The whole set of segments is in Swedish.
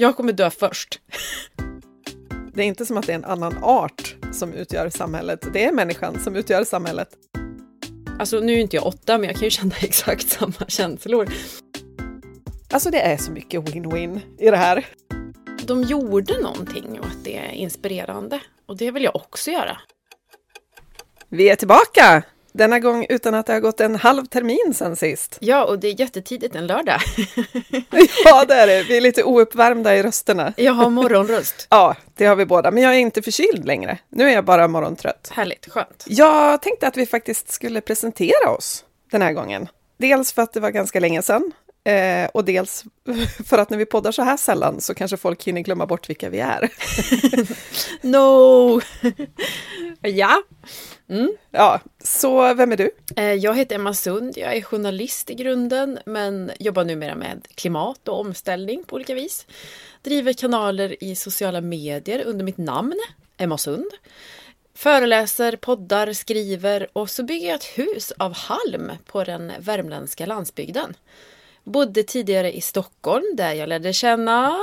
Jag kommer dö först. Det är inte som att det är en annan art som utgör samhället. Det är människan som utgör samhället. Alltså nu är inte jag åtta, men jag kan ju känna exakt samma känslor. Alltså det är så mycket win-win i det här. De gjorde någonting och att det är inspirerande. Och det vill jag också göra. Vi är tillbaka! Denna gång utan att det har gått en halv termin sen sist. Ja, och det är jättetidigt en lördag. ja, det är det. Vi är lite ouppvärmda i rösterna. Jag har morgonröst. ja, det har vi båda. Men jag är inte förkyld längre. Nu är jag bara morgontrött. Härligt, skönt. Jag tänkte att vi faktiskt skulle presentera oss den här gången. Dels för att det var ganska länge sedan. Eh, och dels för att när vi poddar så här sällan så kanske folk hinner glömma bort vilka vi är. no! ja. Mm. Ja, så vem är du? Eh, jag heter Emma Sund, jag är journalist i grunden men jobbar numera med klimat och omställning på olika vis. Driver kanaler i sociala medier under mitt namn, Emma Sund. Föreläser, poddar, skriver och så bygger jag ett hus av halm på den värmländska landsbygden. Bodde tidigare i Stockholm där jag lärde känna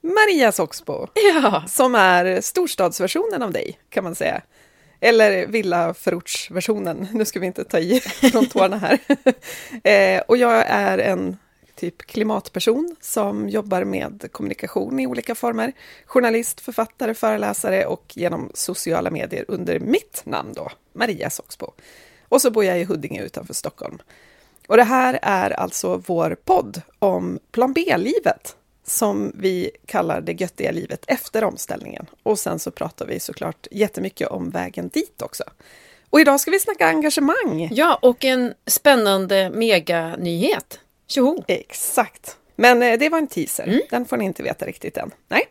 Maria Soxbo, ja. som är storstadsversionen av dig kan man säga. Eller villaförortsversionen. Nu ska vi inte ta i från tårna här. eh, och jag är en typ klimatperson som jobbar med kommunikation i olika former. Journalist, författare, föreläsare och genom sociala medier under mitt namn då, Maria Soxbo. Och så bor jag i Huddinge utanför Stockholm. Och det här är alltså vår podd om plan B-livet som vi kallar det göttiga livet efter omställningen. Och sen så pratar vi såklart jättemycket om vägen dit också. Och idag ska vi snacka engagemang. Ja, och en spännande meganyhet. Tjoho! Exakt. Men eh, det var en teaser. Mm. Den får ni inte veta riktigt än. Nej.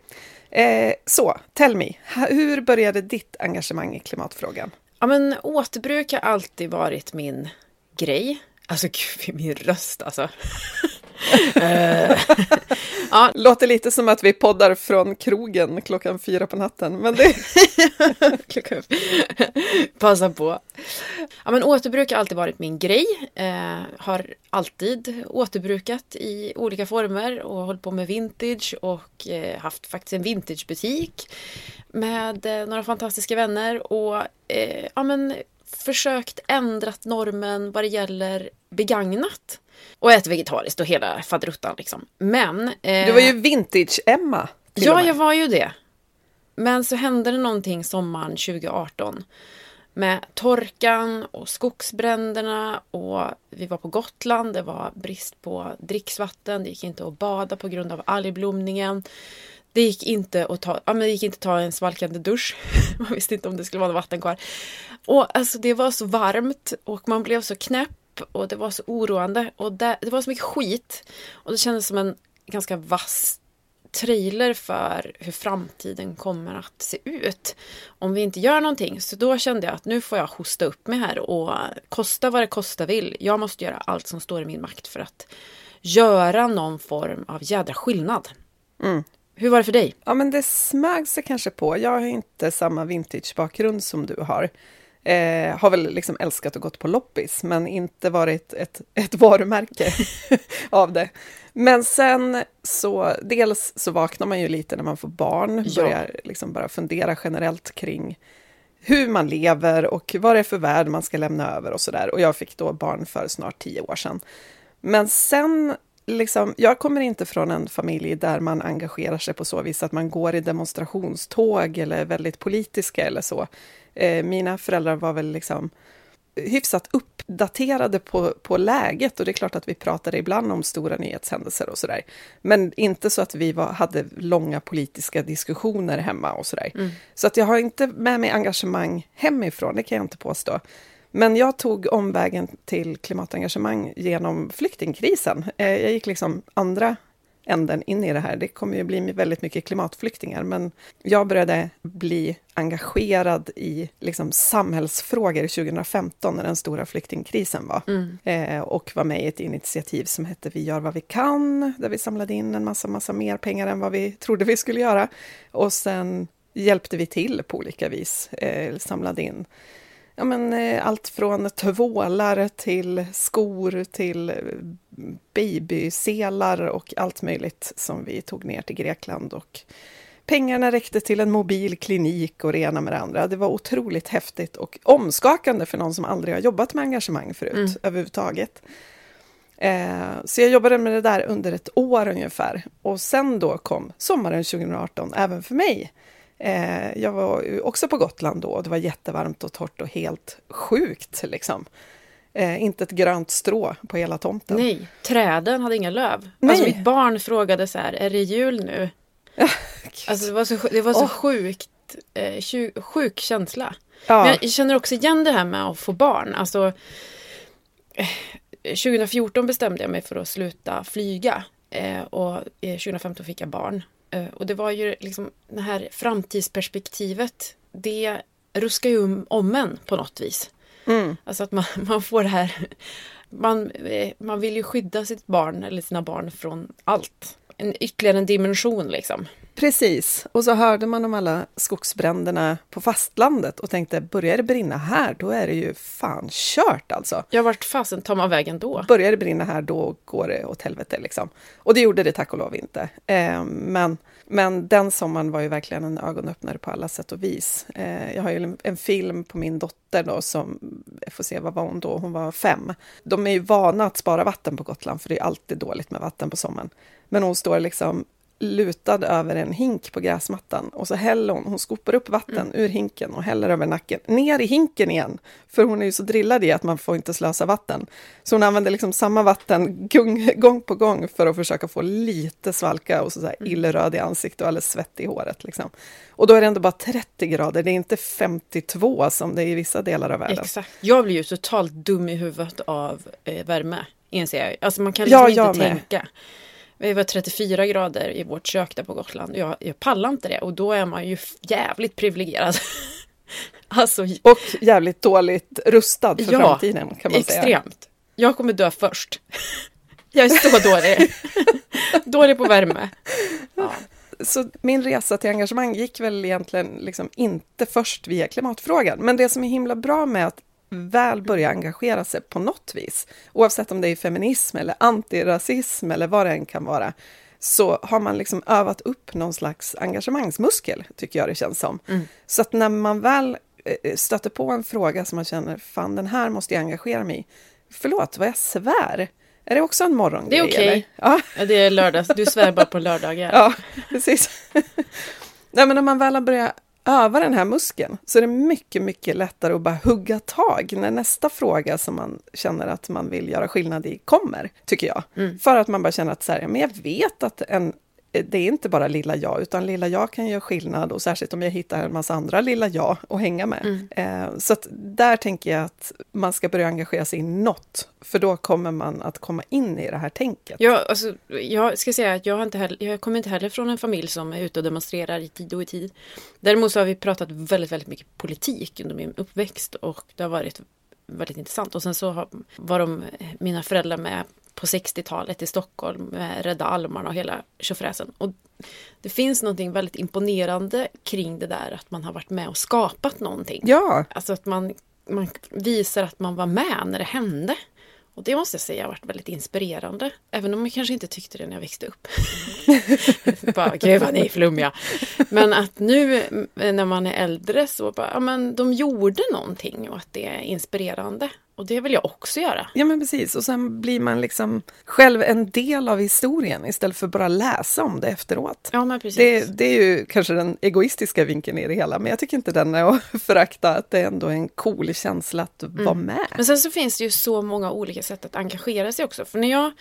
Eh, så, tell me. Hur började ditt engagemang i klimatfrågan? Ja, men återbruk har alltid varit min grej. Alltså gud, min röst alltså. Eh, ja. Låter lite som att vi poddar från krogen klockan fyra på natten. Men det... Passa på. Ja, men återbruk har alltid varit min grej. Eh, har alltid återbrukat i olika former och hållit på med vintage och eh, haft faktiskt en vintagebutik med eh, några fantastiska vänner och eh, ja, men försökt ändra normen vad det gäller begagnat. Och äter vegetariskt och hela faderuttan liksom. Men... Eh, du var ju vintage-Emma. Ja, jag var ju det. Men så hände det någonting sommaren 2018. Med torkan och skogsbränderna och vi var på Gotland. Det var brist på dricksvatten. Det gick inte att bada på grund av algblomningen. Det gick inte att ta, ja, men det gick inte att ta en svalkande dusch. Man visste inte om det skulle vara vatten kvar. Och alltså det var så varmt och man blev så knäpp och det var så oroande och det, det var så mycket skit. Och det kändes som en ganska vass trailer för hur framtiden kommer att se ut om vi inte gör någonting. Så då kände jag att nu får jag hosta upp mig här och kosta vad det kosta vill. Jag måste göra allt som står i min makt för att göra någon form av jädra skillnad. Mm. Hur var det för dig? Ja, men det smög sig kanske på. Jag har inte samma vintagebakgrund som du har. Eh, har väl liksom älskat och gått på loppis, men inte varit ett, ett varumärke av det. Men sen så, dels så vaknar man ju lite när man får barn, ja. börjar liksom bara fundera generellt kring hur man lever och vad det är för värld man ska lämna över och sådär. Och jag fick då barn för snart tio år sedan. Men sen liksom, jag kommer inte från en familj där man engagerar sig på så vis att man går i demonstrationståg eller är väldigt politiska eller så. Eh, mina föräldrar var väl liksom hyfsat uppdaterade på, på läget och det är klart att vi pratade ibland om stora nyhetshändelser och sådär. Men inte så att vi var, hade långa politiska diskussioner hemma och sådär. Mm. Så att jag har inte med mig engagemang hemifrån, det kan jag inte påstå. Men jag tog omvägen till klimatengagemang genom flyktingkrisen. Eh, jag gick liksom andra änden in i det här. Det kommer ju bli väldigt mycket klimatflyktingar, men jag började bli engagerad i liksom samhällsfrågor 2015 när den stora flyktingkrisen var. Mm. Eh, och var med i ett initiativ som hette Vi gör vad vi kan, där vi samlade in en massa, massa mer pengar än vad vi trodde vi skulle göra. Och sen hjälpte vi till på olika vis, eh, samlade in ja, men, eh, allt från tvålar till skor till babyselar och allt möjligt som vi tog ner till Grekland. Och pengarna räckte till en mobil klinik och det ena med det andra. Det var otroligt häftigt och omskakande för någon som aldrig har jobbat med engagemang förut mm. överhuvudtaget. Eh, så jag jobbade med det där under ett år ungefär. Och sen då kom sommaren 2018 även för mig. Eh, jag var också på Gotland då och det var jättevarmt och torrt och helt sjukt liksom. Eh, inte ett grönt strå på hela tomten. Nej, träden hade inga löv. Nej. Alltså mitt barn frågade så här, är det jul nu? alltså det var så, det var så oh. sjukt, eh, sjuk känsla. Ja. Men jag känner också igen det här med att få barn. Alltså, 2014 bestämde jag mig för att sluta flyga. Eh, och 2015 fick jag barn. Eh, och det var ju liksom det här framtidsperspektivet. Det ruskar ju om en på något vis. Mm. Alltså att man, man får det här... Man, eh, man vill ju skydda sitt barn eller sina barn från allt. En ytterligare en dimension liksom. Precis, och så hörde man om alla skogsbränderna på fastlandet och tänkte, börjar det brinna här, då är det ju fan kört alltså. Ja, vart fasen tar man vägen då? Börjar det brinna här, då går det åt helvete liksom. Och det gjorde det tack och lov inte. Eh, men, men den sommaren var ju verkligen en ögonöppnare på alla sätt och vis. Eh, jag har ju en, film på min dotter då som, jag får se, vad var hon då? Hon var fem. De är ju vana att spara vatten på Gotland, för det är alltid dåligt med vatten på sommaren. Men hon står liksom lutad över en hink på gräsmattan och så häller hon, hon skopar upp vatten mm. ur hinken och häller över nacken, ner i hinken igen. För hon är ju så drillad i att man får inte slösa vatten. Så hon använder liksom samma vatten gång, gång på gång för att försöka få lite svalka och så, här mm. illröd i ansiktet och alldeles svett i håret. Liksom. Och då är det ändå bara 30 grader, det är inte 52 som det är i vissa delar av världen. Exakt. Jag blir ju totalt dum i huvudet av eh, värme, inser jag. Alltså man kan liksom ja, inte tänka. Det var 34 grader i vårt kök där på Gotland. Jag, jag pallar inte det och då är man ju jävligt privilegierad. alltså, och jävligt dåligt rustad för ja, framtiden kan man extremt. säga. extremt. Jag kommer dö först. jag är så dålig. dålig på värme. Ja. Så min resa till engagemang gick väl egentligen liksom inte först via klimatfrågan. Men det som är himla bra med att väl börja engagera sig på något vis, oavsett om det är feminism eller antirasism eller vad det än kan vara, så har man liksom övat upp någon slags engagemangsmuskel, tycker jag det känns som. Mm. Så att när man väl eh, stöter på en fråga som man känner, fan den här måste jag engagera mig i. Förlåt, vad jag svär. Är det också en morgongrej? Det är okej. Okay. Ja. ja. det är lördag. Du svär bara på lördagar. ja, precis. Nej, men när man väl har börjat öva den här muskeln så är det mycket, mycket lättare att bara hugga tag när nästa fråga som man känner att man vill göra skillnad i kommer, tycker jag. Mm. För att man bara känner att så här, men jag vet att en det är inte bara lilla jag, utan lilla jag kan göra skillnad och särskilt om jag hittar en massa andra lilla jag att hänga med. Mm. Eh, så att där tänker jag att man ska börja engagera sig i något, för då kommer man att komma in i det här tänket. Ja, alltså, jag ska säga att jag, inte heller, jag kommer inte heller från en familj som är ute och demonstrerar i tid och i tid. Däremot så har vi pratat väldigt, väldigt mycket politik under min uppväxt och det har varit väldigt intressant. Och sen så har, var de, mina föräldrar med på 60-talet i Stockholm med Rädda Almarna och hela tjofräsen. Och det finns någonting väldigt imponerande kring det där att man har varit med och skapat någonting. Ja. Alltså att man, man visar att man var med när det hände. Och det måste jag säga har varit väldigt inspirerande. Även om jag kanske inte tyckte det när jag växte upp. bara, gud vad ni är flummiga. Men att nu när man är äldre så bara, ja men de gjorde någonting och att det är inspirerande. Och det vill jag också göra. Ja men precis, och sen blir man liksom själv en del av historien istället för bara läsa om det efteråt. Ja men precis. Det, det är ju kanske den egoistiska vinkeln i det hela, men jag tycker inte den är att förakta, att det är ändå en cool känsla att mm. vara med. Men sen så finns det ju så många olika sätt att engagera sig också. För när jag,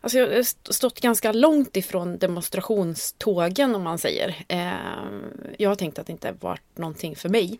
alltså jag har stått ganska långt ifrån demonstrationstågen om man säger. Eh, jag har tänkt att det inte varit någonting för mig.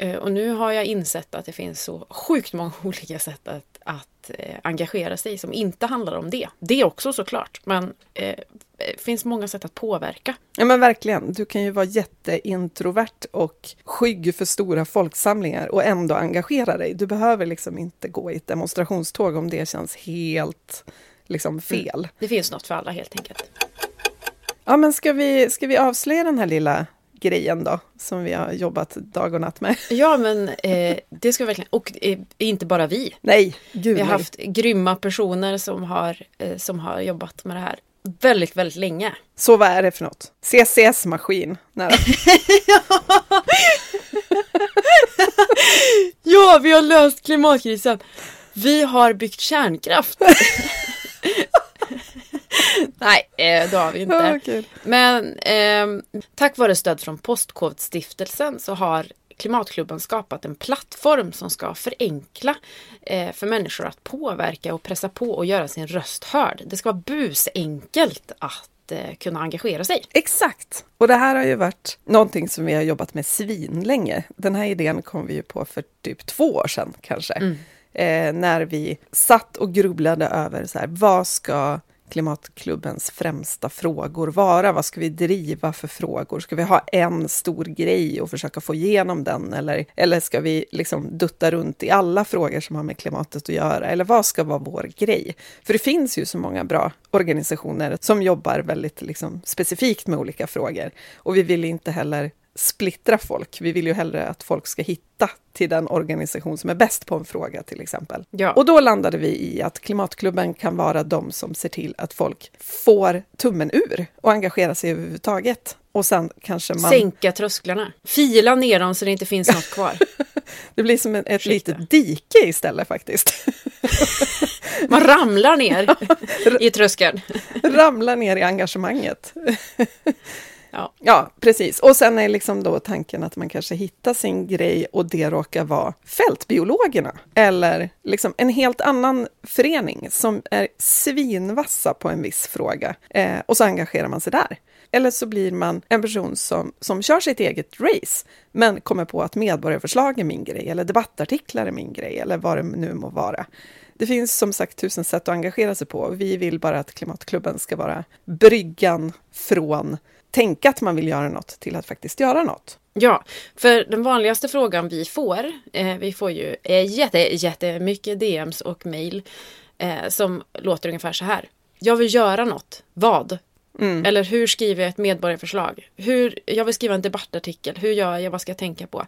Eh, och nu har jag insett att det finns så sjukt många olika sätt att, att eh, engagera sig som inte handlar om det. Det också såklart, men eh, det eh, finns många sätt att påverka. Ja men verkligen, du kan ju vara jätteintrovert och skygg för stora folksamlingar och ändå engagera dig. Du behöver liksom inte gå i ett demonstrationståg om det känns helt liksom mm. fel. Mm. Det finns något för alla helt enkelt. Ja men ska vi, ska vi avslöja den här lilla grejen då, som vi har jobbat dag och natt med. Ja, men eh, det ska vi verkligen... Och eh, inte bara vi. Nej, gud Vi har nej. haft grymma personer som har, eh, som har jobbat med det här väldigt, väldigt länge. Så vad är det för något? CCS-maskin? Ja, vi har löst klimatkrisen! Vi har byggt kärnkraft! Nej, eh, det har vi inte. Kul. Men ehm, tack vare stöd från Postkodstiftelsen så har Klimatklubben skapat en plattform som ska förenkla eh, för människor att påverka och pressa på och göra sin röst hörd. Det ska vara busenkelt att eh, kunna engagera sig. Exakt! Och det här har ju varit någonting som vi har jobbat med svinlänge. Den här idén kom vi ju på för typ två år sedan kanske. Eh, när vi satt och grubblade över så här, vad ska Klimatklubbens främsta frågor vara? Vad ska vi driva för frågor? Ska vi ha en stor grej och försöka få igenom den? Eller, eller ska vi liksom dutta runt i alla frågor som har med klimatet att göra? Eller vad ska vara vår grej? För det finns ju så många bra organisationer som jobbar väldigt liksom, specifikt med olika frågor. Och vi vill inte heller splittra folk. Vi vill ju hellre att folk ska hitta till den organisation som är bäst på en fråga till exempel. Ja. Och då landade vi i att Klimatklubben kan vara de som ser till att folk får tummen ur och engagerar sig överhuvudtaget. Och sen kanske man... Sänka trösklarna. Fila ner dem så det inte finns något kvar. Det blir som en, ett Ursäkta. litet dike istället faktiskt. Man ramlar ner i tröskeln. Ramlar ner i engagemanget. Ja. Ja, precis. Och sen är liksom då tanken att man kanske hittar sin grej och det råkar vara fältbiologerna. Eller liksom en helt annan förening som är svinvassa på en viss fråga. Eh, och så engagerar man sig där. Eller så blir man en person som, som kör sitt eget race, men kommer på att medborgarförslag är min grej, eller debattartiklar är min grej, eller vad det nu må vara. Det finns som sagt tusen sätt att engagera sig på. Vi vill bara att Klimatklubben ska vara bryggan från tänka att man vill göra något till att faktiskt göra något. Ja, för den vanligaste frågan vi får, eh, vi får ju eh, jätte, jättemycket DMs och mail eh, som låter ungefär så här. Jag vill göra något. Vad? Eller hur skriver jag ett medborgarförslag? Hur, jag vill skriva en debattartikel. Hur gör jag? Vad ska jag tänka på?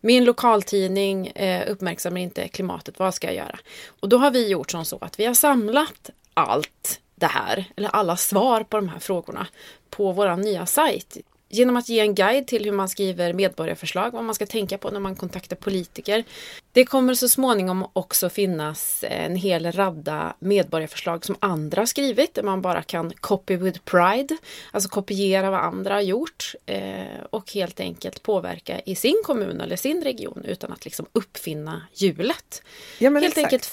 Min lokaltidning eh, uppmärksammar inte klimatet. Vad ska jag göra? Och då har vi gjort som så att vi har samlat allt det här, eller alla svar på de här frågorna, på vår nya sajt. Genom att ge en guide till hur man skriver medborgarförslag, vad man ska tänka på när man kontaktar politiker. Det kommer så småningom också finnas en hel radda medborgarförslag som andra har skrivit, där man bara kan copy with pride, alltså kopiera vad andra har gjort eh, och helt enkelt påverka i sin kommun eller sin region utan att liksom uppfinna hjulet. Ja, helt exakt. enkelt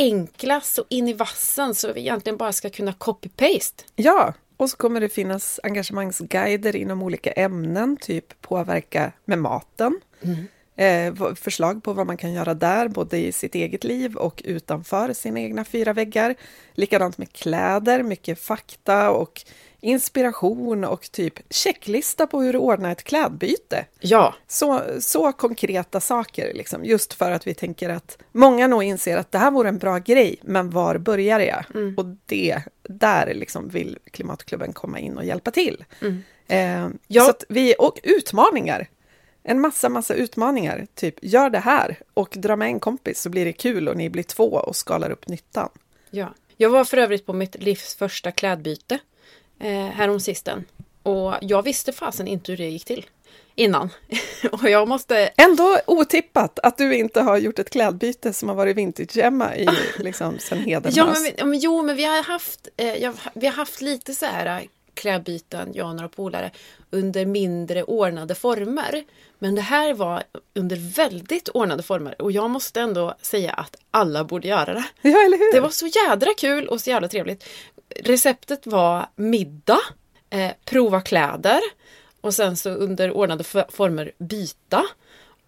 förenkla så in i vassen så vi egentligen bara ska kunna copy-paste. Ja, och så kommer det finnas engagemangsguider inom olika ämnen, typ påverka med maten. Eh, v- förslag på vad man kan göra där, både i sitt eget liv och utanför sina egna fyra väggar. Likadant med kläder, mycket fakta och inspiration och typ checklista på hur du ordnar ett klädbyte. Ja, Så, så konkreta saker, liksom, just för att vi tänker att många nog inser att det här vore en bra grej, men var börjar jag? Mm. Och det, där liksom vill Klimatklubben komma in och hjälpa till. Eh, Mm. Ja. så vi, och utmaningar. En massa, massa utmaningar. Typ, gör det här och dra med en kompis så blir det kul och ni blir två och skalar upp nyttan. ja. Jag var för övrigt på mitt livs första klädbyte eh, häromsisten. Och jag visste fasen inte hur det gick till innan. och jag måste... Ändå otippat att du inte har gjort ett klädbyte som har varit vintage-Emma i liksom sen Hedenhös. Ja, men, ja, men, jo, men vi har haft, eh, jag, vi har haft lite så här eh, klädbyten, jag och några polare, under mindre ordnade former. Men det här var under väldigt ordnade former och jag måste ändå säga att alla borde göra det. Ja, eller hur? Det var så jädra kul och så jävla trevligt. Receptet var middag, eh, prova kläder och sen så under ordnade former byta.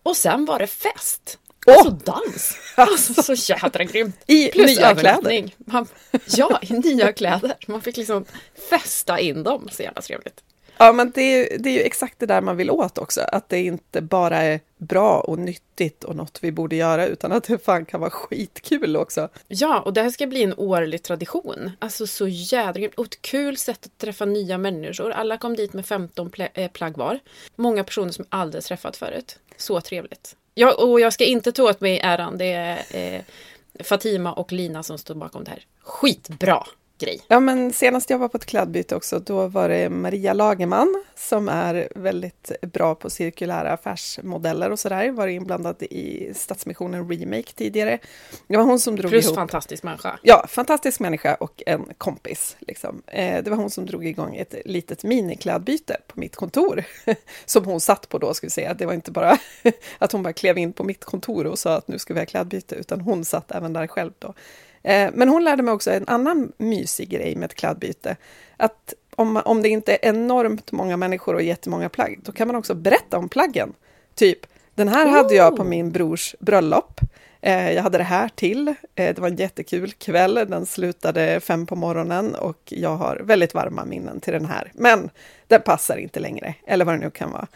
Och sen var det fest. Åh! Alltså dans. Alltså så jädra grymt. I Plus nya övernattning. Man, ja, i nya kläder. Man fick liksom festa in dem. Så jävla trevligt. Ja, men det är, det är ju exakt det där man vill åt också, att det inte bara är bra och nyttigt och något vi borde göra utan att det fan kan vara skitkul också. Ja, och det här ska bli en årlig tradition. Alltså så jädra grymt. Och ett kul sätt att träffa nya människor. Alla kom dit med 15 pl äh, plagg var. Många personer som aldrig träffat förut. Så trevligt. Ja, och jag ska inte ta åt mig äran. Det är eh, Fatima och Lina som står bakom det här. Skitbra! Grej. Ja, men senast jag var på ett klädbyte också, då var det Maria Lagerman som är väldigt bra på cirkulära affärsmodeller och sådär. Var inblandad i Stadsmissionen Remake tidigare. Det var hon som drog Plus ihop... fantastisk människa. Ja, fantastisk människa och en kompis. Liksom. Eh, det var hon som drog igång ett litet miniklädbyte på mitt kontor. som hon satt på då, ska vi säga. Det var inte bara att hon bara klev in på mitt kontor och sa att nu ska vi ha klädbyte, utan hon satt även där själv då. Eh, men hon lärde mig också en annan mysig grej med ett klädbyte. Att om, om det inte är enormt många människor och jättemånga plagg, då kan man också berätta om plaggen. Typ, den här oh. hade jag på min brors bröllop. Eh, jag hade det här till. Eh, det var en jättekul kväll. Den slutade fem på morgonen och jag har väldigt varma minnen till den här. Men den passar inte längre, eller vad det nu kan vara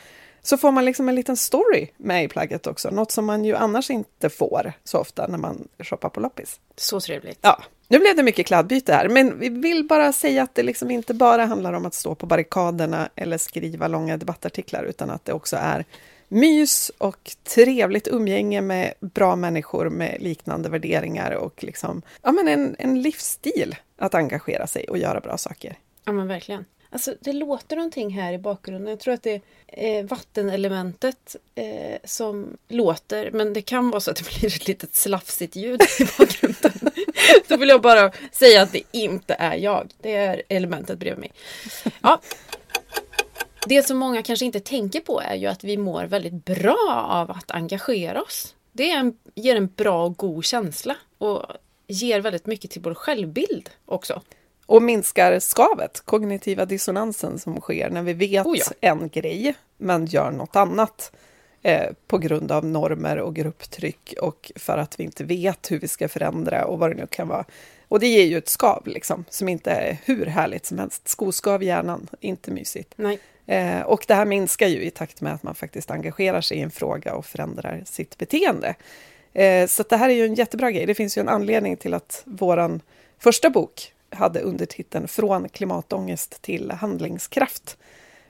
så får man liksom en liten story med i plagget också, något som man ju annars inte får så ofta när man shoppar på loppis. Så trevligt. Ja, nu blev det mycket klädbyte här, men vi vill bara säga att det liksom inte bara handlar om att stå på barrikaderna eller skriva långa debattartiklar, utan att det också är mys och trevligt umgänge med bra människor med liknande värderingar och liksom, ja, men en, en livsstil att engagera sig och göra bra saker. Ja, men verkligen. Alltså det låter någonting här i bakgrunden. Jag tror att det är eh, vattenelementet eh, som låter. Men det kan vara så att det blir ett litet slafsigt ljud i bakgrunden. Då vill jag bara säga att det inte är jag. Det är elementet bredvid mig. Ja. Det som många kanske inte tänker på är ju att vi mår väldigt bra av att engagera oss. Det en, ger en bra och god känsla och ger väldigt mycket till vår självbild också. Och minskar skavet, kognitiva dissonansen som sker när vi vet oh ja. en grej men gör något annat eh, på grund av normer och grupptryck och för att vi inte vet hur vi ska förändra och vad det nu kan vara. Och det ger ju ett skav liksom, som inte är hur härligt som helst. Skoskav i hjärnan, inte mysigt. Eh, och det här minskar ju i takt med att man faktiskt engagerar sig i en fråga och förändrar sitt beteende. Eh, så det här är ju en jättebra grej. Det finns ju en anledning till att våran första bok hade undertiteln Från klimatångest till handlingskraft.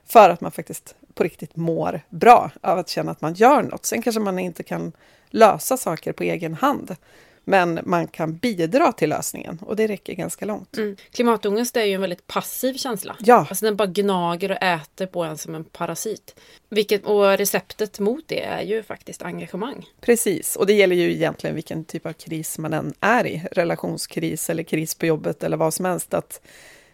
För att man faktiskt på riktigt mår bra av att känna att man gör något. Sen kanske man inte kan lösa saker på egen hand. Men man kan bidra till lösningen och det räcker ganska långt. Mm. Klimatångest är ju en väldigt passiv känsla. Ja. Alltså den bara gnager och äter på en som en parasit. Vilket, och receptet mot det är ju faktiskt engagemang. Precis, och det gäller ju egentligen vilken typ av kris man än är i. Relationskris eller kris på jobbet eller vad som helst. Att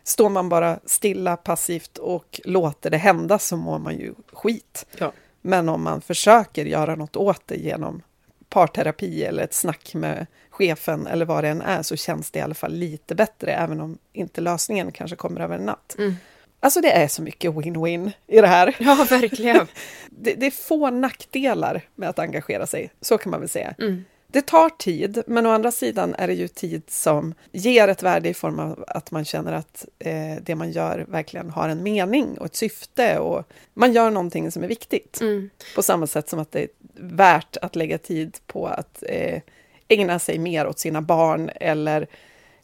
står man bara stilla passivt och låter det hända så mår man ju skit. Ja. Men om man försöker göra något åt det genom parterapi eller ett snack med chefen eller vad det än är så känns det i alla fall lite bättre även om inte lösningen kanske kommer över en natt. Mm. Alltså det är så mycket win-win i det här. Ja, verkligen. det, det, är få nackdelar med att engagera sig, så kan man väl säga. Mm. Det tar tid, men å andra sidan är det ju tid som ger ett värde i form av att man känner att eh, det man gör verkligen har en mening och ett syfte och man gör någonting som är viktigt. Mm. På samma sätt som att det värt att lägga tid på att eh, ägna sig mer åt sina barn eller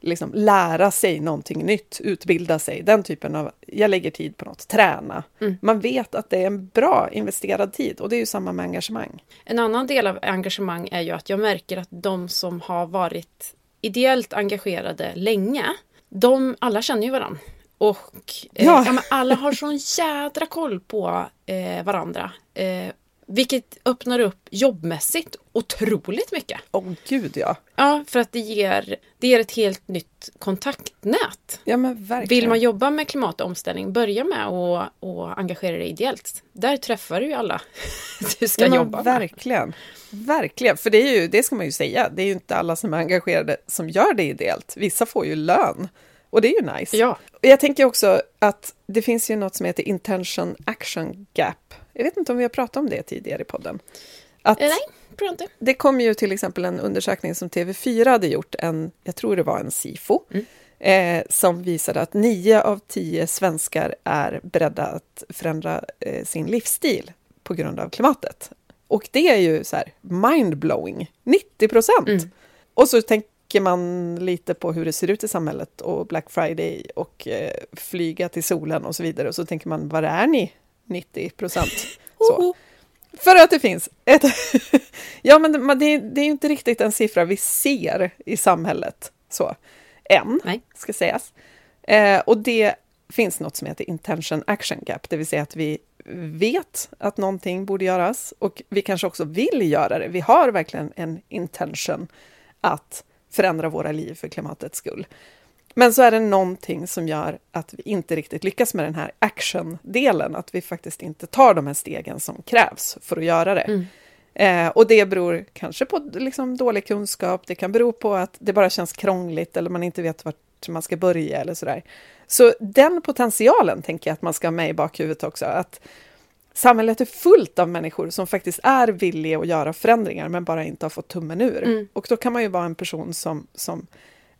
liksom lära sig någonting nytt, utbilda sig, den typen av, jag lägger tid på något, träna. Mm. Man vet att det är en bra investerad tid och det är ju samma med engagemang. En annan del av engagemang är ju att jag märker att de som har varit ideellt engagerade länge, de alla känner ju varandra. Och eh, ja. alla har sån jädra koll på eh, varandra. Eh, vilket öppnar upp jobbmässigt otroligt mycket. Åh oh, gud ja. Ja, för att det ger, det ger ett helt nytt kontaktnät. Ja, men verkligen. Vill man jobba med klimatomställning, börja med att och engagera dig ideellt. Där träffar du ju alla du ska ja, jobba med. Verkligen. Verkligen, för det, är ju, det ska man ju säga, det är ju inte alla som är engagerade som gör det ideellt. Vissa får ju lön. Och det är ju nice. Ja. Och jag tänker också att det finns ju något som heter intention action gap. Jag vet inte om vi har pratat om det tidigare i podden. Att eh, Nej, tror inte. Det kom ju till exempel en undersökning som TV4 hade gjort, en, jag tror det var en SIFO, mm. eh, som visade att nio av tio svenskar är beredda att förändra eh, sin livsstil på grund av klimatet. Och det är ju så här mindblowing, 90 procent! Mm. Och så tänker man lite på hur det ser ut i samhället och Black Friday och eh, flyga till solen och så vidare. Och så tänker man, var är ni 90 procent? För att det finns ett... ja, men det, det, det är ju inte riktigt en siffra vi ser i samhället. Så. Än, Nej. ska sägas. Eh, och det finns något som heter intention action gap, det vill säga att vi vet att någonting borde göras och vi kanske också vill göra det. Vi har verkligen en intention att förändra våra liv för klimatets skull. Men så är det någonting som gör att vi inte riktigt lyckas med den här action-delen, att vi faktiskt inte tar de här stegen som krävs för att göra det. Mm. Eh, och det beror kanske på liksom, dålig kunskap, det kan bero på att det bara känns krångligt eller man inte vet vart man ska börja eller sådär. Så den potentialen tänker jag att man ska ha med i bakhuvudet också, att samhället är fullt av människor som faktiskt är villiga att göra förändringar men bara inte har fått tummen ur. Mm. Och då kan man ju vara en person som, som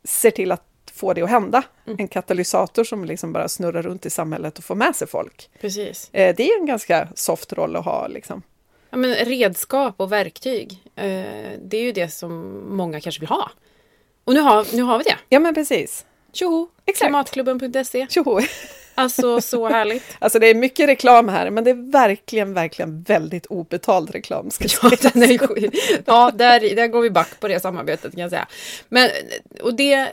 ser till att få det att hända. Mm. En katalysator som liksom bara snurrar runt i samhället och får med sig folk. Precis. Eh, det är en ganska soft roll att ha. Liksom. Ja, men redskap och verktyg, eh, det är ju det som många kanske vill ha. Och nu har, nu har vi det. Ja, men precis. Tjoho! Klimatklubben.se. Tjoho! Alltså så härligt. Alltså det är mycket reklam här, men det är verkligen, verkligen väldigt obetald reklam. Ska Ja, den är ja där, där går vi back på det samarbetet kan jag säga. Men, och det,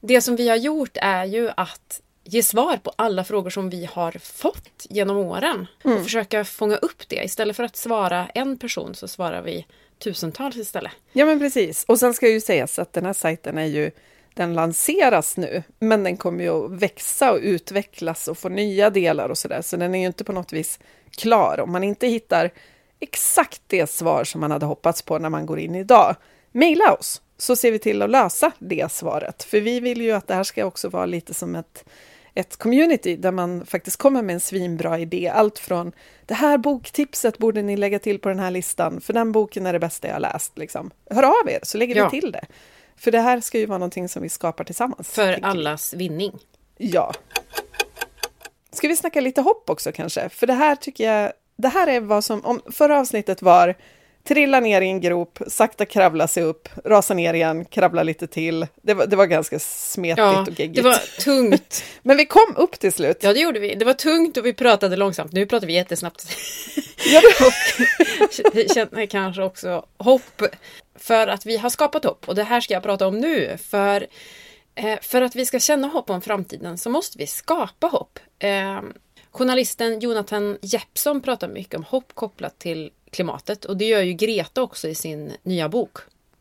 det som vi har gjort är ju att ge svar på alla frågor som vi har fått genom åren. Och försöka fånga upp det. Istället för att svara en person så svarar vi tusentals istället. Ja, men precis. Och sen ska ju sägas att den här sajten är ju, den lanseras nu, men den kommer ju att växa och utvecklas och få nya delar och sådär, så den är ju inte på något vis klar. Om man inte hittar exakt det svar som man hade hoppats på när man går in idag, mejla oss så ser vi till att lösa det svaret. För vi vill ju att det här ska också vara lite som ett, ett community där man faktiskt kommer med en svinbra idé. Allt från det här boktipset borde ni lägga till på den här listan, för den boken är det bästa jag läst. Liksom. Hör av er så lägger Ja. vi till det. För det här ska ju vara någonting som vi skapar tillsammans. För allas vinning. Ja. Ska vi snacka lite hopp också kanske? För det här tycker jag, det här är vad som, om förra avsnittet var trilla ner i en grop, sakta kravla sig upp, rasa ner igen, kravla lite till. Det var, det var ganska smetigt Ja, och geggigt. det var tungt. Men vi kom upp till slut. Ja, det gjorde vi. Det var tungt och vi pratade långsamt. Nu pratar vi jättesnabbt. Ja, och känner kanske också hopp. För att vi har skapat hopp. Och det här ska jag prata om nu. För, eh, för att vi ska känna hopp om framtiden så måste vi skapa hopp. Eh, journalisten Jonathan Jeppsson pratar mycket om hopp kopplat till klimatet. Och det gör ju Greta också i sin nya bok.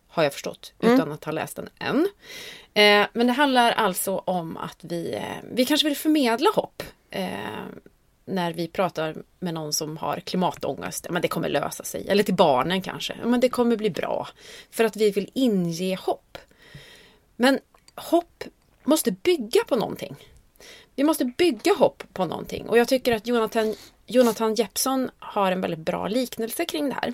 Har jag förstått, utan att ha läst den än. Eh, men det handlar alltså om att vi, eh, vi kanske vill förmedla hopp. Eh, när vi pratar med någon som har klimatångest, men det kommer lösa sig. Eller till barnen kanske, men det kommer bli bra. För att vi vill inge hopp. Men hopp måste bygga på någonting. Vi måste bygga hopp på någonting. Och jag tycker att Jonathan, Jonathan Jeppsson har en väldigt bra liknelse kring det här.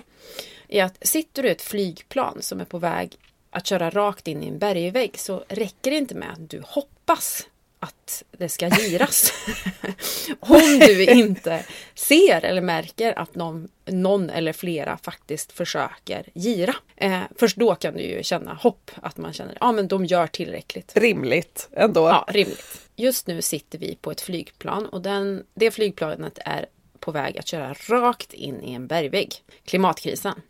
I att sitter du i ett flygplan som är på väg att köra rakt in i en bergvägg så räcker det inte med att du hoppas att det ska giras. Om du inte ser eller märker att någon, någon eller flera faktiskt försöker gira. Eh, först då kan du ju känna hopp, att man känner att men de gör tillräckligt. Rimligt ändå. Ja, rimligt. Just nu sitter vi på ett flygplan och den, det flygplanet är på väg att köra rakt in i en bergvägg. Klimatkrisen.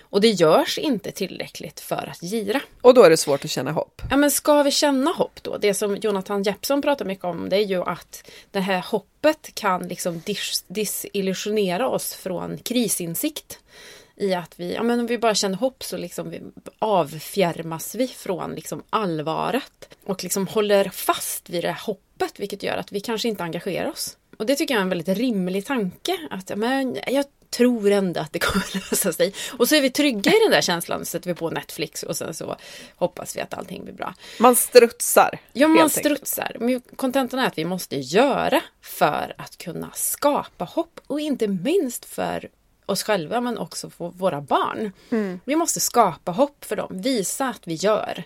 Och det görs inte tillräckligt för att gira. Och då är det svårt att känna hopp. Ja, men ska vi känna hopp då? Det som Jonathan Jeppsson pratar mycket om det är ju att det här hoppet kan liksom dis- disillusionera oss från krisinsikt. I att vi, ja men om vi bara känner hopp så liksom vi, avfjärmas vi från liksom allvaret. Och liksom håller fast vid det här hoppet vilket gör att vi kanske inte engagerar oss. Och det tycker jag är en väldigt rimlig tanke. Att men jag tror ändå att det kommer lösa sig. Och så är vi trygga i den där känslan, sätter vi på Netflix och sen så hoppas vi att allting blir bra. Man strutsar. Ja, man strutsar. Men kontentan är att vi måste göra för att kunna skapa hopp och inte minst för oss själva men också för våra barn. Vi måste skapa hopp för dem, visa att vi gör.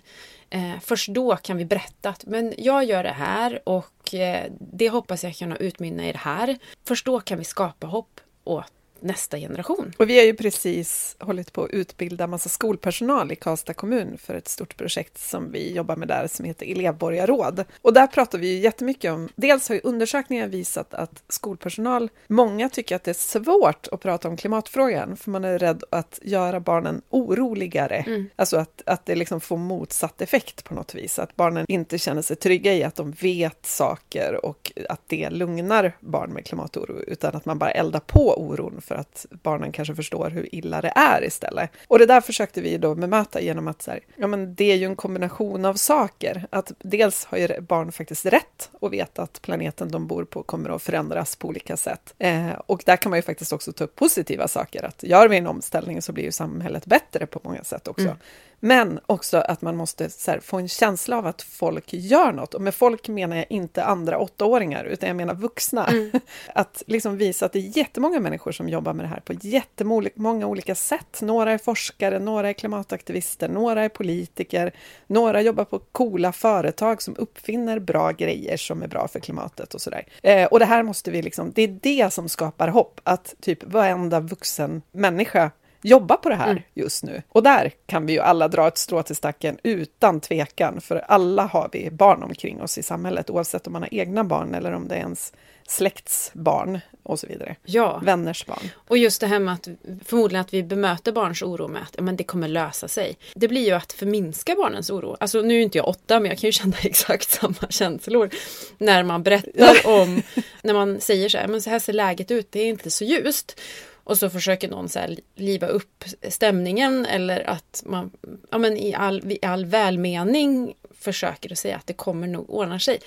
Eh, först då kan vi berätta att men jag gör det här och eh, det hoppas jag kunna utmynna i det här. Först då kan vi skapa hopp åt nästa generation. Och vi har ju precis hållit på att utbilda massa skolpersonal i Karlstad kommun för ett stort projekt som vi jobbar med där som heter elevborgarråd. Och där pratar vi ju jättemycket om, dels har ju undersökningar visat att skolpersonal, många tycker att det är svårt att prata om klimatfrågan för man är rädd att göra barnen oroligare. Mm. Alltså att, att det liksom får motsatt effekt på något vis, att barnen inte känner sig trygga i att de vet saker och att det lugnar barn med klimatoro, utan att man bara eldar på oron för att barnen kanske förstår hur illa det är istället. Och det där försökte vi då bemöta genom att så här, ja men det är ju en kombination av saker. Att dels har ju barn faktiskt rätt att veta att planeten de bor på kommer att förändras på olika sätt. Eh, och där kan man ju faktiskt också ta upp positiva saker, att gör vi en omställning så blir ju samhället bättre på många sätt också. Mm. Men också att man måste här, få en känsla av att folk gör något. Och med folk menar jag inte andra åttaåringar, utan jag menar vuxna. Mm. Att liksom visa att det är jättemånga människor som jobbar med det här på jättemånga olika sätt. Några är forskare, några är klimataktivister, några är politiker, några jobbar på coola företag som uppfinner bra grejer som är bra för klimatet och sådär. Eh, och det här måste vi liksom, det är det som skapar hopp, att typ varenda vuxen människa jobba på det här mm. just nu. Och där kan vi ju alla dra ett strå till stacken utan tvekan, för alla har vi barn omkring oss i samhället, oavsett om man har egna barn eller om det är ens släktsbarn och så vidare. Ja. Vänners barn. Och just det här med att förmodligen att vi bemöter barns oro med att men det kommer lösa sig. Det blir ju att förminska barnens oro. Alltså nu är inte jag åtta men jag kan ju känna exakt samma känslor när man berättar om, när man säger så här, men så här ser läget ut, det är inte så ljust. Och så försöker någon så här liva upp stämningen eller att man ja, men i, all, i all välmening försöker att säga att det kommer nog ordna sig.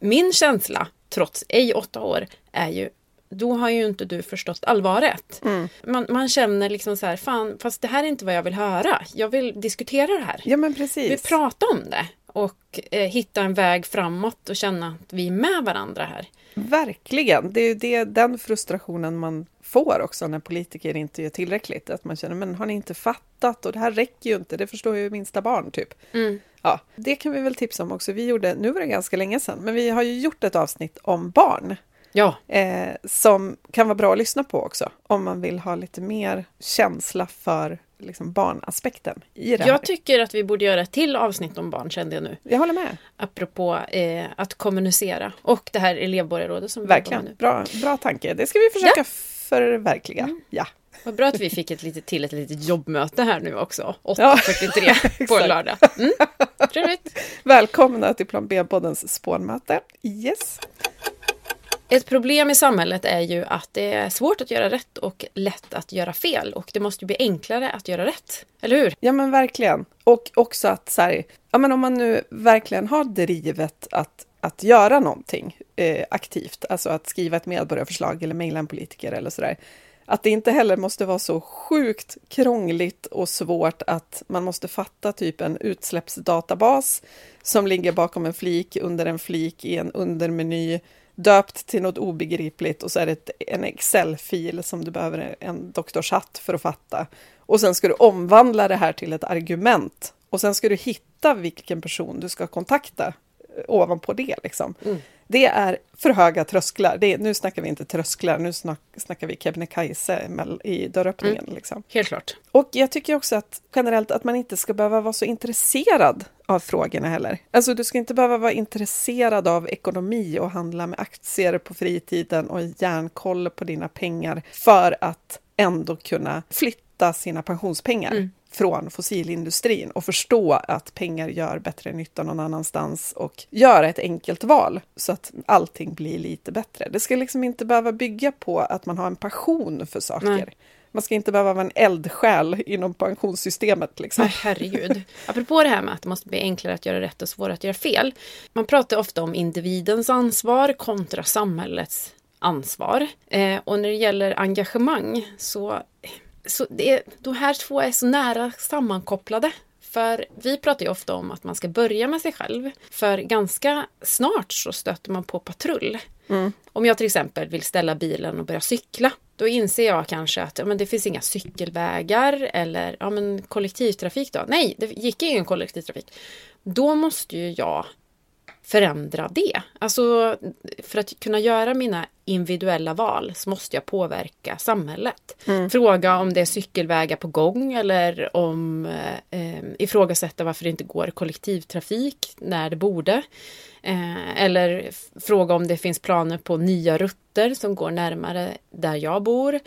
Min känsla, trots ej åtta år, är ju då har ju inte du förstått allvaret. Mm. Man, man, känner liksom så här, fan, fast det här är inte vad jag vill höra. Jag vill diskutera det här. Ja, men precis. Vi pratar om det och eh, hitta en väg framåt och känna att vi är med varandra här. Verkligen, det är det, den frustrationen man får också när politiker inte gör tillräckligt. Att man känner, men har ni inte fattat? Och det här räcker ju inte, det förstår ju minsta barn typ. Mm. Ja, det kan vi väl tipsa om också. Vi gjorde, nu var det ganska länge sedan, men vi har ju gjort ett avsnitt om barn. Ja. Eh, som kan vara bra att lyssna på också, om man vill ha lite mer känsla för liksom barnaspekten i det Jag här. tycker att vi borde göra ett till avsnitt om barn, kände jag nu. Jag håller med. Apropå eh, att kommunicera och det här elevborgarrådet som vi Verkligen, nu. Bra, bra tanke. Det ska vi försöka ja. förverkliga. Mm. Ja. Vad bra att vi fick ett litet, till ett litet jobbmöte här nu också. 8.43 ja, på lördag. Mm, trevligt. Välkomna till Plan B-poddens spånmöte. Yes. Ett problem i samhället är ju att det är svårt att göra rätt och lätt att göra fel. Och det måste ju bli enklare att göra rätt. Eller hur? Ja men verkligen. Och också att så här, ja men om man nu verkligen har drivet att, att göra någonting eh, aktivt, alltså att skriva ett medborgarförslag eller mejla en politiker eller sådär. Att det inte heller måste vara så sjukt krångligt och svårt att man måste fatta typ en utsläppsdatabas som ligger bakom en flik under en flik i en undermeny döpt till något obegripligt och så är det ett, en Excel-fil som du behöver en doktorshatt för att fatta. Och sen ska du omvandla det här till ett argument och sen ska du hitta vilken person du ska kontakta eh, ovanpå det. Liksom. Mm. Det är för höga trösklar. Det är, nu snackar vi inte trösklar, nu snack, snackar vi Kebnekaise i dörröppningen. Mm. Liksom. Helt klart. Och jag tycker också att generellt att man inte ska behöva vara så intresserad av frågorna heller. Alltså du ska inte behöva vara intresserad av ekonomi och handla med aktier på fritiden och järnkoll på dina pengar för att ändå kunna flytta sina pensionspengar. Mm från fossilindustrin och förstå att pengar gör bättre nytta någon annanstans och göra ett enkelt val så att allting blir lite bättre. Det ska liksom inte behöva bygga på att man har en passion för saker. Nej. Man ska inte behöva vara en eldsjäl inom pensionssystemet. Liksom. Nej, herregud. Apropå det här med att det måste bli enklare att göra rätt och svårare att göra fel. Man pratar ofta om individens ansvar kontra samhällets ansvar. Eh, och när det gäller engagemang så så det de här två är så nära sammankopplade. För vi pratar ju ofta om att man ska börja med sig själv. För ganska snart så stöter man på patrull. Mm. Om jag till exempel vill ställa bilen och börja cykla. Då inser jag kanske att ja, men det finns inga cykelvägar eller ja, men kollektivtrafik då. Nej, det gick ingen kollektivtrafik. Då måste ju jag förändra det. Alltså för att kunna göra mina individuella val så måste jag påverka samhället. Mm. Fråga om det är cykelvägar på gång eller om eh, eh ifrågasätta varför det inte går kollektivtrafik när det borde. Eh, eller fråga om det finns planer på nya rutter som går närmare där jag bor.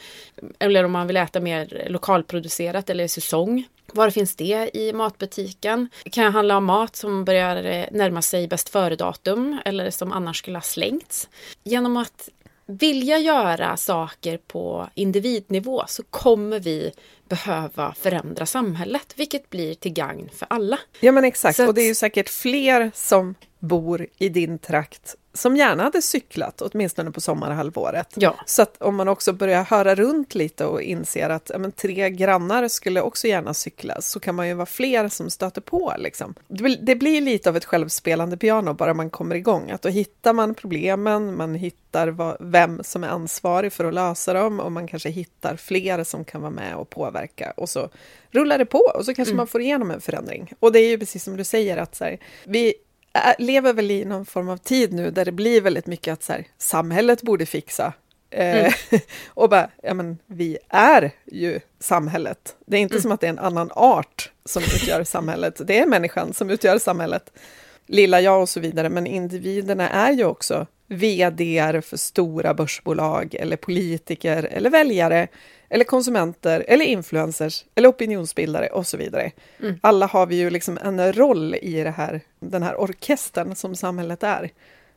Eller om man vill äta mer lokalproducerat eller säsong. Var finns det i matbutiken? Kan jag handla om mat som börjar närma sig bäst före-datum eller som annars skulle ha slängts? Genom att vilja göra saker på individnivå så kommer vi behöva förändra samhället, vilket blir till gagn för alla. Ja men exakt, att... och det är ju säkert fler som bor i din trakt som gärna hade cyklat, åtminstone på sommarhalvåret. Ja. Så att om man också börjar höra runt lite och inser att ja, men, tre grannar skulle också gärna cykla, så kan man ju vara fler som stöter på. Liksom. Det blir lite av ett självspelande piano bara man kommer igång. Att då hittar man problemen, man hittar vad, vem som är ansvarig för att lösa dem och man kanske hittar fler som kan vara med och påverka. Och så rullar det på och så kanske mm. man får igenom en förändring. Och det är ju precis som du säger att så här, vi lever väl i någon form av tid nu där det blir väldigt mycket att så här, samhället borde fixa. Eh, mm. och bara, ja men vi är ju samhället. Det är inte mm. som att det är en annan art som utgör samhället, det är människan som utgör samhället. Lilla jag och så vidare, men individerna är ju också vd för stora börsbolag eller politiker eller väljare eller konsumenter, eller influencers, eller opinionsbildare och så vidare. Mm. Alla har vi ju liksom en roll i det här, den här orkestern som samhället är.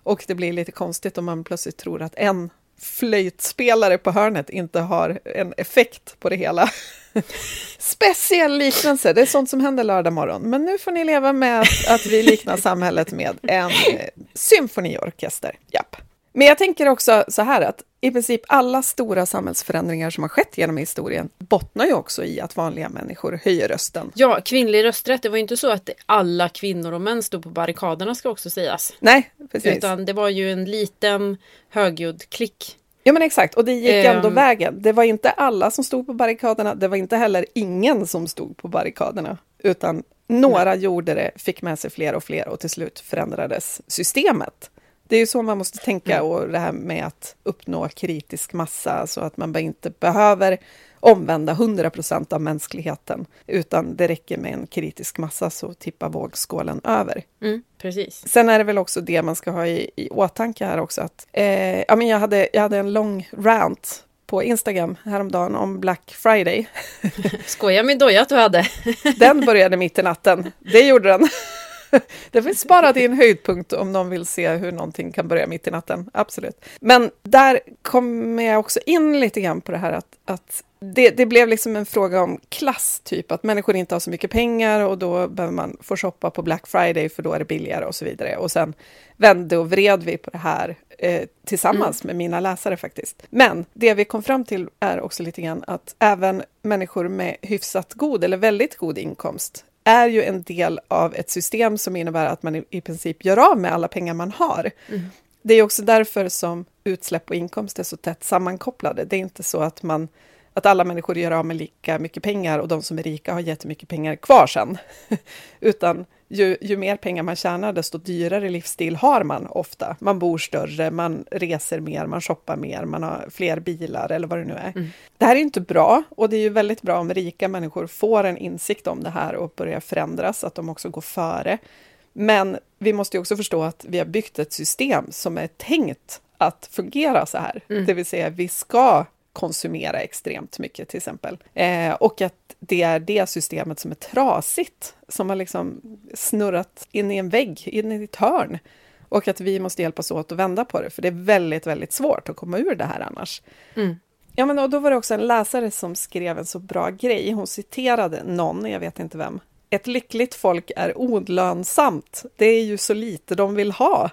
Och det blir lite konstigt om man plötsligt tror att en flöjtspelare på hörnet inte har en effekt på det hela. Speciell liknelse, det är sånt som händer lördag morgon. Men nu får ni leva med att vi liknar samhället med en eh, symfoniorkester. Japp. Men jag tänker också så här att i princip alla stora samhällsförändringar som har skett genom historien bottnar ju också i att vanliga människor höjer rösten. Ja, kvinnlig rösträtt, det var ju inte så att alla kvinnor och män stod på barrikaderna ska också sägas. Nej, precis. Utan det var ju en liten högljudd klick. Ja men exakt, och det gick ändå um, vägen. Det var inte alla som stod på barrikaderna, det var inte heller ingen som stod på barrikaderna, utan några nej. gjorde det, fick med sig fler och fler och till slut förändrades systemet. Det är ju så man måste tänka mm. och det här med att uppnå kritisk massa så att man inte behöver omvända 100 procent av mänskligheten, utan det räcker med en kritisk massa så tippar vågskålen över. Mm, precis. Sen är det väl också det man ska ha i, i åtanke här också att eh, ja, men jag, hade, jag hade en lång rant på Instagram häromdagen om Black Friday. Skoja med doja att du hade. den började mitt i natten. Det gjorde den. det finns sparat i en höjdpunkt om någon vill se hur någonting kan börja mitt i natten. Absolut. Men där kommer jag också in lite grann på det här att, att det, det, blev liksom en fråga om klass, typ att människor inte har så mycket pengar och då behöver man få shoppa på Black Friday för då är det billigare och så vidare. Och sen vände och vred vi på det här eh, tillsammans mm. med mina läsare faktiskt. Men det vi kom fram till är också lite grann att även människor med hyfsat god eller väldigt god inkomst är ju en del av ett system som innebär att man i, princip gör av med alla pengar man har. Mm. Det är också därför som utsläpp och inkomst är så tätt sammankopplade. Det är inte så att, man, att alla människor gör av med lika mycket pengar och de som är rika har jättemycket pengar kvar sen. Utan ju, ju mer pengar man tjänar, desto dyrare livsstil har man ofta. Man bor större, man reser mer, man shoppar mer, man har fler bilar eller vad det nu är. Mm. Det här är inte bra och det är ju väldigt bra om rika människor får en insikt om det här och börjar förändras, att de också går före. Men vi måste också förstå att vi har byggt ett system som är tänkt att fungera så här. Mm. Det vill säga, vi ska konsumera extremt mycket till exempel. Eh, och att det är det systemet som är trasigt, som har liksom snurrat in i en vägg, in i ett hörn. Och att vi måste hjälpas åt att vända på det, för det är väldigt, väldigt svårt att komma ur det här annars. Mm. Ja, men och då var det också en läsare som skrev en så bra grej. Hon citerade någon, jag vet inte vem. Ett lyckligt folk är olönsamt. Det är ju så lite de vill ha.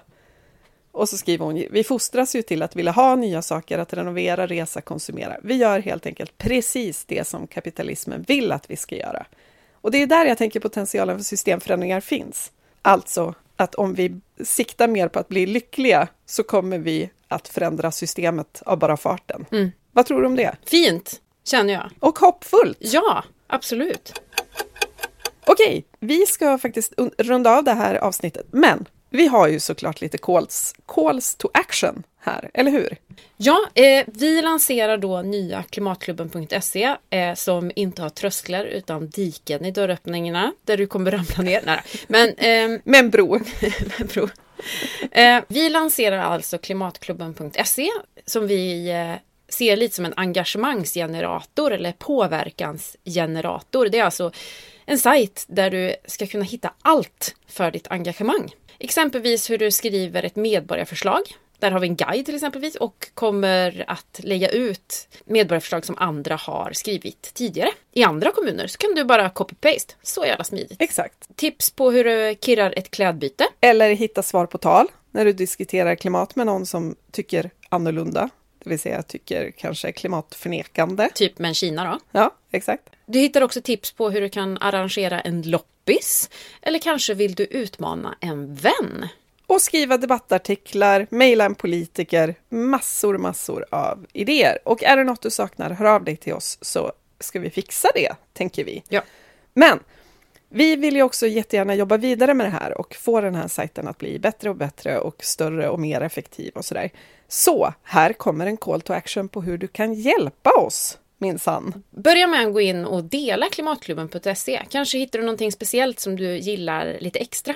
Och så skriver hon, vi fostras ju till att vilja ha nya saker, att renovera, resa, konsumera. Vi gör helt enkelt precis det som kapitalismen vill att vi ska göra. Och det är där jag tänker potentialen för systemförändringar finns. Alltså att om vi siktar mer på att bli lyckliga så kommer vi att förändra systemet av bara farten. Mm. Vad tror du om det? Fint, känner jag. Och hoppfullt. Ja, absolut. Okej, vi ska faktiskt runda av det här avsnittet, men Vi har ju såklart lite calls, calls to action här, eller hur? Ja, eh, vi lanserar då nya klimatklubben.se eh, som inte har trösklar utan diken i dörröppningarna där du kommer ramla ner. Nej, men, eh, Med en bro. med bro. Eh, vi lanserar alltså klimatklubben.se som vi eh, ser lite som en engagemangsgenerator eller påverkansgenerator. Det är alltså en sajt där du ska kunna hitta allt för ditt engagemang. Exempelvis hur du skriver ett medborgarförslag. Där har vi en guide till exempelvis och kommer att lägga ut medborgarförslag som andra har skrivit tidigare. I andra kommuner så kan du bara copy-paste. Så jävla smidigt. Exakt. Tips på hur du kirrar ett klädbyte. Eller hitta svar på tal när du diskuterar klimat med någon som tycker annorlunda. Det vill säga tycker kanske klimatförnekande. Typ med Kina då. Ja, exakt. Du hittar också tips på hur du kan arrangera en loppis. Eller kanske vill du utmana en vän. Och skriva debattartiklar, mejla en politiker, massor, massor av idéer. Och är det något du saknar, hör av dig till oss så ska vi fixa det, tänker vi. Ja. Men vi vill ju också jättegärna jobba vidare med det här och få den här sajten att bli bättre och bättre och större och mer effektiv och sådär. Så här kommer en call to action på hur du kan hjälpa oss, minsann. Börja med att gå in och dela klimatklubben.se. Kanske hittar du någonting speciellt som du gillar lite extra.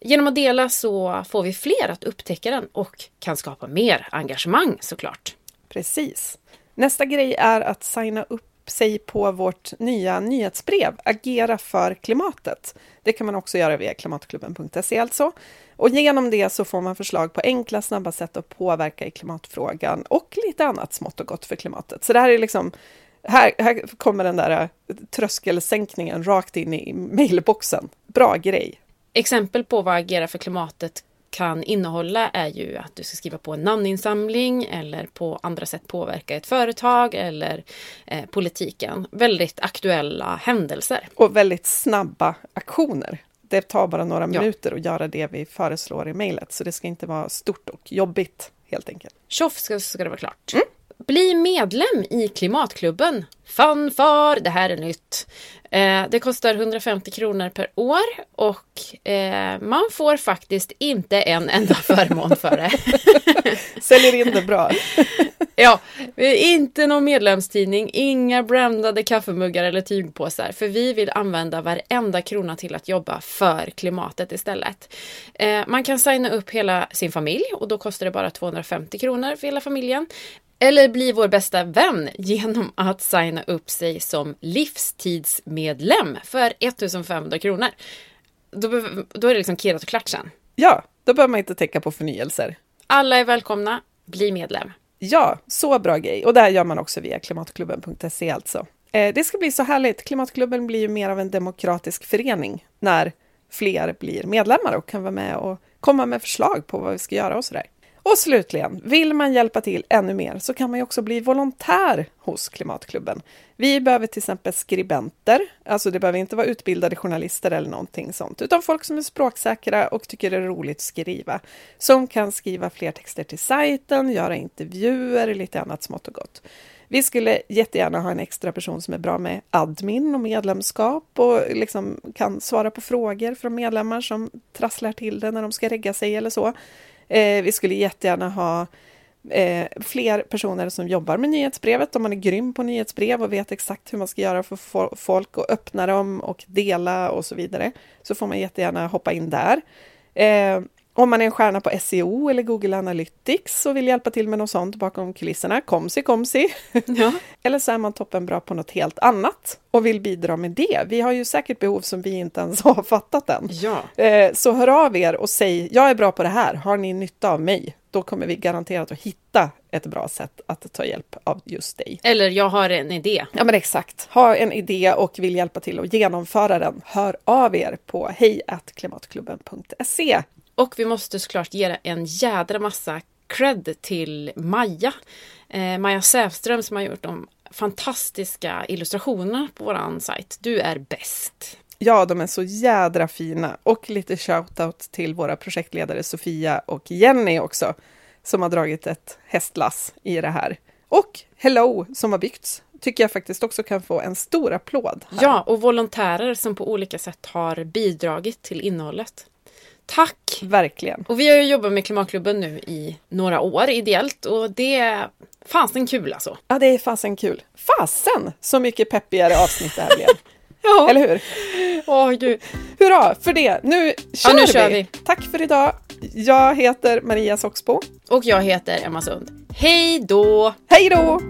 Genom att dela så får vi fler att upptäcka den och kan skapa mer engagemang såklart. Precis. Nästa grej är att signa upp sig på vårt nya nyhetsbrev, Agera för klimatet. Det kan man också göra via klimatklubben.se alltså. Och genom det så får man förslag på enkla, snabba sätt att påverka i klimatfrågan och lite annat smått och gott för klimatet. Så det här är liksom här, här kommer den där tröskelsänkningen rakt in i mailboxen. Bra grej! Exempel på vad Agera för klimatet kan innehålla är ju att du ska skriva på en namninsamling eller på andra sätt påverka ett företag eller eh, politiken. Väldigt aktuella händelser. Och väldigt snabba aktioner. Det tar bara några Ja. minuter att göra det vi föreslår i mejlet, så det ska inte vara stort och jobbigt helt enkelt. Tjoff ska, ska det vara klart. Bli medlem i Klimatklubben. Fanfar, det här är nytt. Eh, det kostar 150 kronor per år och eh, man får faktiskt inte en enda förmån för det. Säljer in det bra. Ja, inte någon medlemstidning, inga brandade kaffemuggar eller tygpåsar. För vi vill använda varenda krona till att jobba för klimatet istället. Eh, man kan signa upp hela sin familj och då kostar det bara 250 kronor för hela familjen. Eller bli vår bästa vän genom att signa upp sig som livstidsmedlem för 1500 kronor. Då, då är det liksom kirrat och klart sen. Ja, då behöver man inte tänka på förnyelser. Alla är välkomna, bli medlem. Ja, så bra grej. Och det här gör man också via klimatklubben.se alltså. Eh, det ska bli så härligt. Klimatklubben blir ju mer av en demokratisk förening när fler blir medlemmar och kan vara med och komma med förslag på vad vi ska göra och sådär. Och slutligen, vill man hjälpa till ännu mer så kan man ju också bli volontär hos Klimatklubben. Vi behöver till exempel skribenter, alltså det behöver inte vara utbildade journalister eller någonting sånt, utan folk som är språksäkra och tycker det är roligt att skriva, som kan skriva fler texter till sajten, göra intervjuer, lite annat smått och gott. Vi skulle jättegärna ha en extra person som är bra med admin och medlemskap och liksom kan svara på frågor från medlemmar som trasslar till det när de ska regga sig eller så. Eh, vi skulle jättegärna ha eh, fler personer som jobbar med nyhetsbrevet. Om man är grym på nyhetsbrev och vet exakt hur man ska göra för fo- folk och öppna dem och dela och så vidare, så får man jättegärna hoppa in där. Eh, om man är en stjärna på SEO eller Google Analytics och vill hjälpa till med något sånt bakom kulisserna, komsi komsi. Ja. Eller så är man toppenbra på något helt annat och vill bidra med det. Vi har ju säkert behov som vi inte ens har fattat än. Ja. Eh, Så hör av er och säg, jag är bra på det här, har ni nytta av mig? Då kommer vi garanterat att hitta ett bra sätt att ta hjälp av just dig. Eller jag har en idé. Ja men exakt, ha en idé och vill hjälpa till att genomföra den. Hör av er på hejklimatklubben.se. Och vi måste såklart ge en jädra massa cred till Maja. Eh, Maja Sävström som har gjort de fantastiska illustrationerna på våran sajt. Du är bäst. Ja, de är så jädra fina. Och lite shoutout till våra projektledare Sofia och Jenny också, som har dragit ett hästlass i det här. Och Hello, som har byggts, tycker jag faktiskt också kan få en stor applåd. Här. Ja, och volontärer som på olika sätt har bidragit till innehållet. Tack! Verkligen. Och vi har ju jobbat med Klimatklubben nu i några år ideellt och det fanns en kul alltså. Ja, det är fasen kul. Fasen så mycket peppigare avsnitt det här blev. Ja, Eller hur? åh gud. Hurra för det! Nu kör, nu vi. kör vi. Tack för idag. Jag heter Maria Soxbo. Och jag heter Emma Sund. Hej då! Hej då!